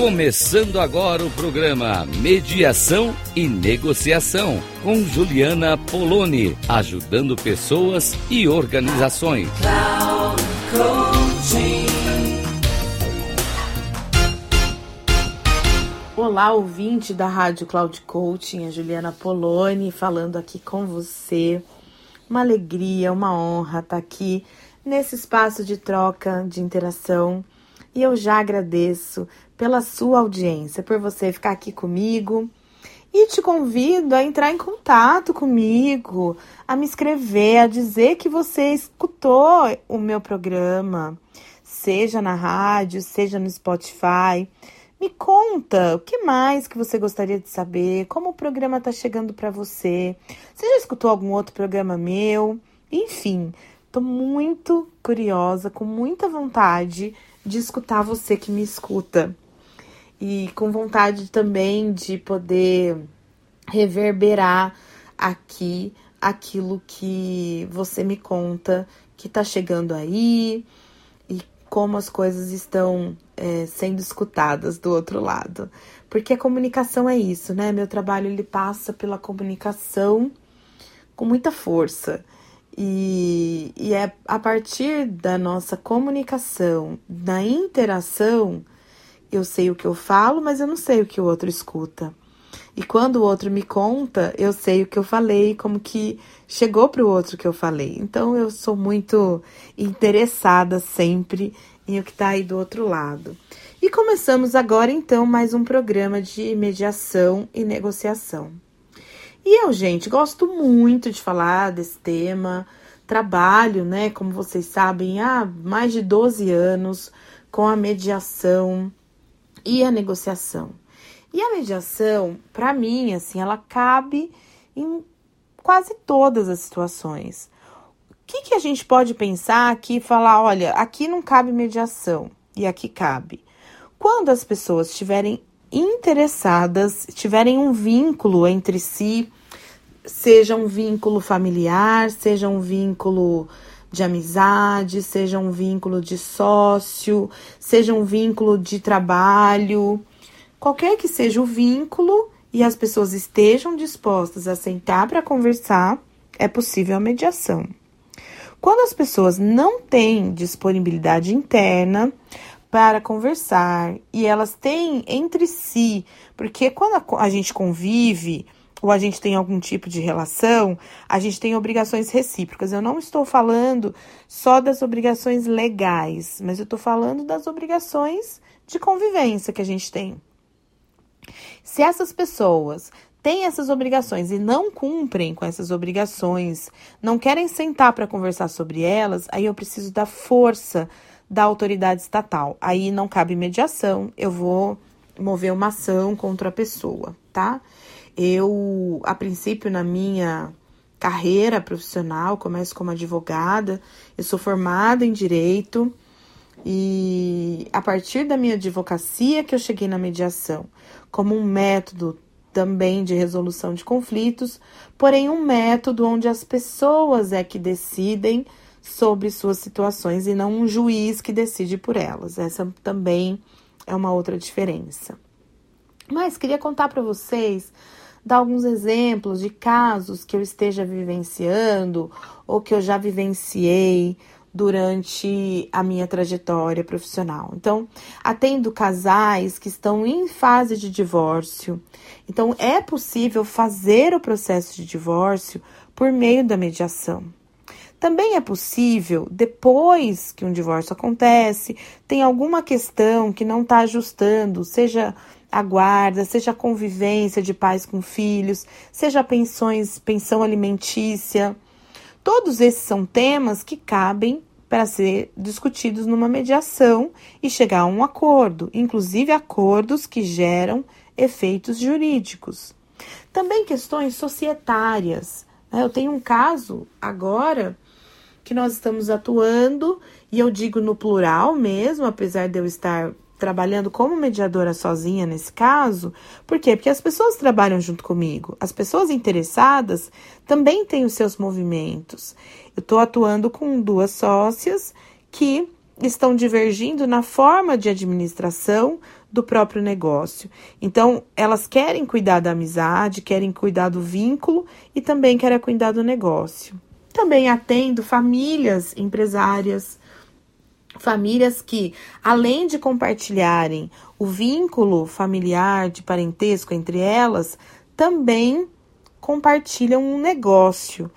Começando agora o programa Mediação e Negociação com Juliana Poloni, ajudando pessoas e organizações. Olá, ouvinte da Rádio Cloud Coaching, a Juliana Poloni falando aqui com você. Uma alegria, uma honra estar aqui nesse espaço de troca, de interação. E eu já agradeço pela sua audiência, por você ficar aqui comigo. E te convido a entrar em contato comigo, a me escrever, a dizer que você escutou o meu programa, seja na rádio, seja no Spotify. Me conta o que mais que você gostaria de saber, como o programa está chegando para você. Você já escutou algum outro programa meu? Enfim, estou muito curiosa, com muita vontade de escutar você que me escuta. E com vontade também de poder reverberar aqui aquilo que você me conta que está chegando aí e como as coisas estão é, sendo escutadas do outro lado. Porque a comunicação é isso, né? Meu trabalho ele passa pela comunicação com muita força. E, e é a partir da nossa comunicação, da interação, eu sei o que eu falo, mas eu não sei o que o outro escuta. E quando o outro me conta, eu sei o que eu falei, como que chegou para o outro que eu falei. Então eu sou muito interessada sempre e o que está aí do outro lado. E começamos agora então mais um programa de mediação e negociação. E eu, gente, gosto muito de falar desse tema. Trabalho, né, como vocês sabem, há mais de 12 anos com a mediação e a negociação. E a mediação, para mim, assim, ela cabe em quase todas as situações que, que a gente pode pensar aqui e falar: olha, aqui não cabe mediação e aqui cabe? Quando as pessoas estiverem interessadas, tiverem um vínculo entre si, seja um vínculo familiar, seja um vínculo de amizade, seja um vínculo de sócio, seja um vínculo de trabalho, qualquer que seja o vínculo e as pessoas estejam dispostas a sentar para conversar, é possível a mediação. Quando as pessoas não têm disponibilidade interna para conversar e elas têm entre si, porque quando a, a gente convive ou a gente tem algum tipo de relação, a gente tem obrigações recíprocas. Eu não estou falando só das obrigações legais, mas eu estou falando das obrigações de convivência que a gente tem. Se essas pessoas têm essas obrigações e não cumprem com essas obrigações, não querem sentar para conversar sobre elas, aí eu preciso da força da autoridade estatal. Aí não cabe mediação, eu vou mover uma ação contra a pessoa, tá? Eu, a princípio, na minha carreira profissional, começo como advogada, eu sou formada em direito e a partir da minha advocacia que eu cheguei na mediação como um método também de resolução de conflitos, porém um método onde as pessoas é que decidem sobre suas situações e não um juiz que decide por elas. Essa também é uma outra diferença. Mas queria contar para vocês dar alguns exemplos de casos que eu esteja vivenciando ou que eu já vivenciei durante a minha trajetória profissional. Então, atendo casais que estão em fase de divórcio. Então, é possível fazer o processo de divórcio por meio da mediação. Também é possível, depois que um divórcio acontece, tem alguma questão que não está ajustando, seja a guarda, seja a convivência de pais com filhos, seja pensões, pensão alimentícia Todos esses são temas que cabem para ser discutidos numa mediação e chegar a um acordo, inclusive acordos que geram efeitos jurídicos. Também questões societárias. Né? Eu tenho um caso agora que nós estamos atuando, e eu digo no plural mesmo, apesar de eu estar trabalhando como mediadora sozinha nesse caso. Por quê? Porque as pessoas trabalham junto comigo. As pessoas interessadas também têm os seus movimentos. Eu estou atuando com duas sócias que estão divergindo na forma de administração do próprio negócio. Então, elas querem cuidar da amizade, querem cuidar do vínculo e também querem cuidar do negócio. Também atendo famílias empresárias, famílias que, além de compartilharem o vínculo familiar de parentesco entre elas, também compartilham um negócio.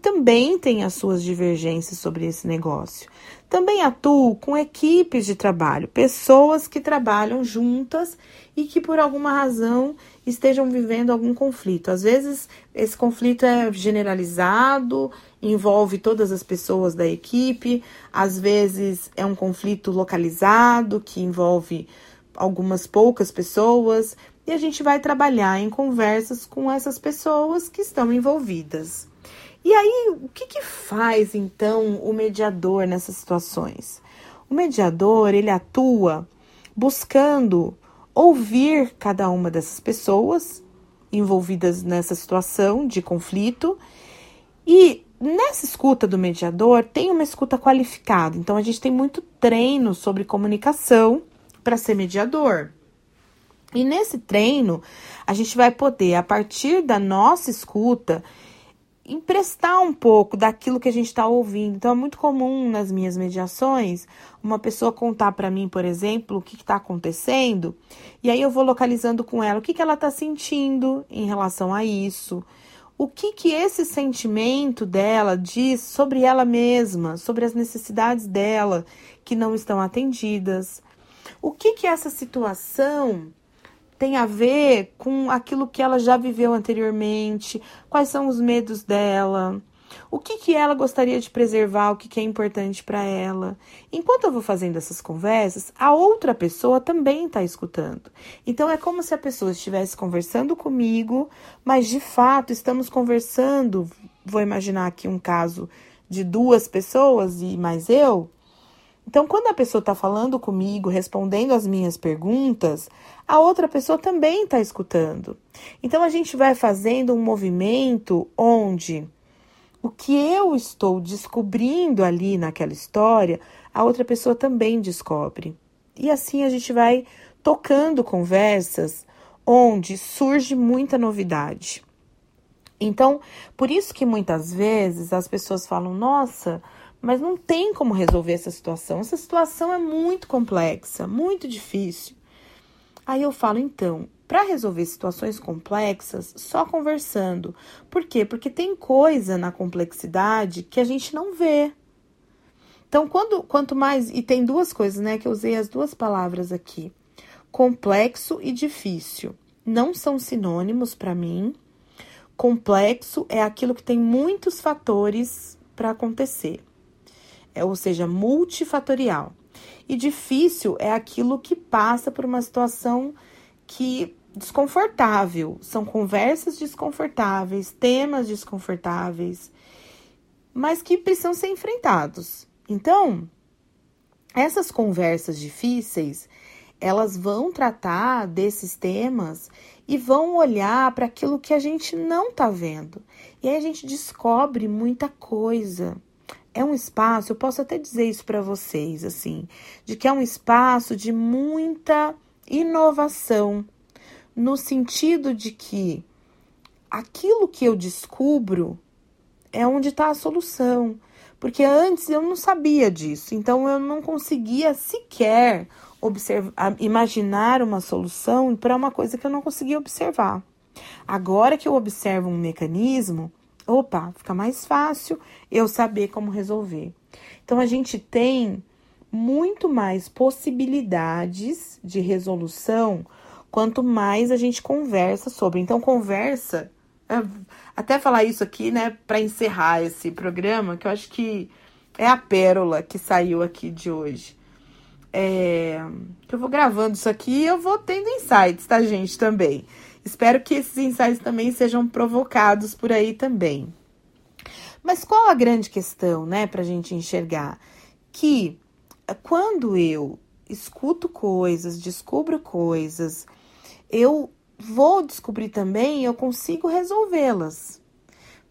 Também tem as suas divergências sobre esse negócio. Também atuo com equipes de trabalho, pessoas que trabalham juntas e que por alguma razão estejam vivendo algum conflito. Às vezes esse conflito é generalizado, envolve todas as pessoas da equipe, às vezes é um conflito localizado que envolve algumas poucas pessoas, e a gente vai trabalhar em conversas com essas pessoas que estão envolvidas. E aí, o que, que faz então o mediador nessas situações? O mediador ele atua buscando ouvir cada uma dessas pessoas envolvidas nessa situação de conflito e nessa escuta do mediador tem uma escuta qualificada. Então a gente tem muito treino sobre comunicação para ser mediador. E nesse treino, a gente vai poder, a partir da nossa escuta, emprestar um pouco daquilo que a gente está ouvindo. Então, é muito comum nas minhas mediações uma pessoa contar para mim, por exemplo, o que está acontecendo, e aí eu vou localizando com ela o que, que ela está sentindo em relação a isso. O que, que esse sentimento dela diz sobre ela mesma, sobre as necessidades dela que não estão atendidas? O que, que essa situação tem a ver com aquilo que ela já viveu anteriormente, quais são os medos dela, o que, que ela gostaria de preservar, o que, que é importante para ela. Enquanto eu vou fazendo essas conversas, a outra pessoa também está escutando. Então é como se a pessoa estivesse conversando comigo, mas de fato estamos conversando. Vou imaginar aqui um caso de duas pessoas e mais eu. Então, quando a pessoa está falando comigo, respondendo as minhas perguntas, a outra pessoa também está escutando. Então, a gente vai fazendo um movimento onde o que eu estou descobrindo ali naquela história, a outra pessoa também descobre. E assim a gente vai tocando conversas onde surge muita novidade. Então, por isso que muitas vezes as pessoas falam: nossa mas não tem como resolver essa situação. Essa situação é muito complexa, muito difícil. Aí eu falo, então, para resolver situações complexas, só conversando. Por quê? Porque tem coisa na complexidade que a gente não vê. Então, quando, quanto mais. E tem duas coisas, né? Que eu usei as duas palavras aqui: complexo e difícil. Não são sinônimos para mim. Complexo é aquilo que tem muitos fatores para acontecer é, ou seja, multifatorial. E difícil é aquilo que passa por uma situação que desconfortável, são conversas desconfortáveis, temas desconfortáveis, mas que precisam ser enfrentados. Então, essas conversas difíceis, elas vão tratar desses temas e vão olhar para aquilo que a gente não está vendo. E aí a gente descobre muita coisa é um espaço, eu posso até dizer isso para vocês, assim, de que é um espaço de muita inovação, no sentido de que aquilo que eu descubro é onde está a solução. Porque antes eu não sabia disso, então eu não conseguia sequer observar, imaginar uma solução para uma coisa que eu não conseguia observar. Agora que eu observo um mecanismo, opa, fica mais fácil eu saber como resolver. Então a gente tem muito mais possibilidades de resolução quanto mais a gente conversa sobre. Então conversa, até falar isso aqui, né, para encerrar esse programa, que eu acho que é a pérola que saiu aqui de hoje. É, que eu vou gravando isso aqui eu vou tendo insights, tá, gente, também. Espero que esses ensaios também sejam provocados por aí também. Mas qual a grande questão, né, para a gente enxergar? Que quando eu escuto coisas, descubro coisas, eu vou descobrir também, eu consigo resolvê-las.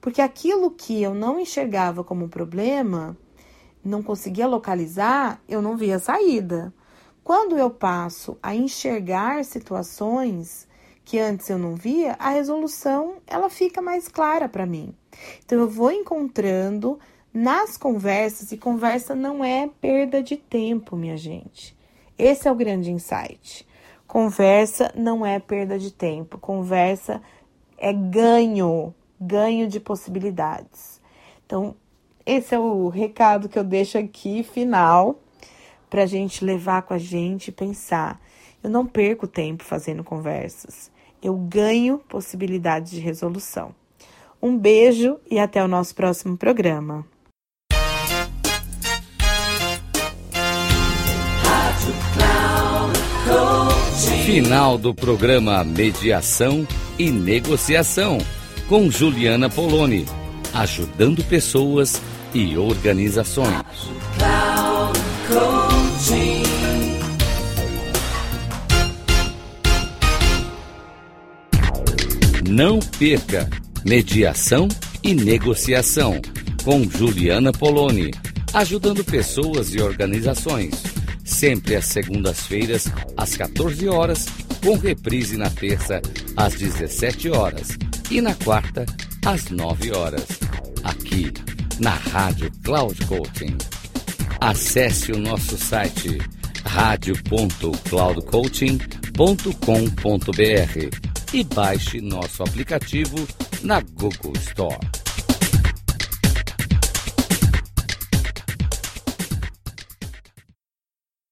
Porque aquilo que eu não enxergava como problema, não conseguia localizar, eu não via saída. Quando eu passo a enxergar situações que antes eu não via, a resolução ela fica mais clara para mim. Então eu vou encontrando nas conversas e conversa não é perda de tempo, minha gente. Esse é o grande insight. Conversa não é perda de tempo, conversa é ganho, ganho de possibilidades. Então, esse é o recado que eu deixo aqui, final, para a gente levar com a gente e pensar. Eu não perco tempo fazendo conversas, eu ganho possibilidades de resolução. Um beijo e até o nosso próximo programa. Final do programa Mediação e Negociação com Juliana Poloni, ajudando pessoas e organizações. Não perca Mediação e Negociação com Juliana Poloni, ajudando pessoas e organizações. Sempre às segundas-feiras, às 14 horas, com reprise na terça, às 17 horas e na quarta, às 9 horas. Aqui na Rádio Cloud Coaching. Acesse o nosso site radio.cloudcoaching.com.br e baixe nosso aplicativo na Google Store.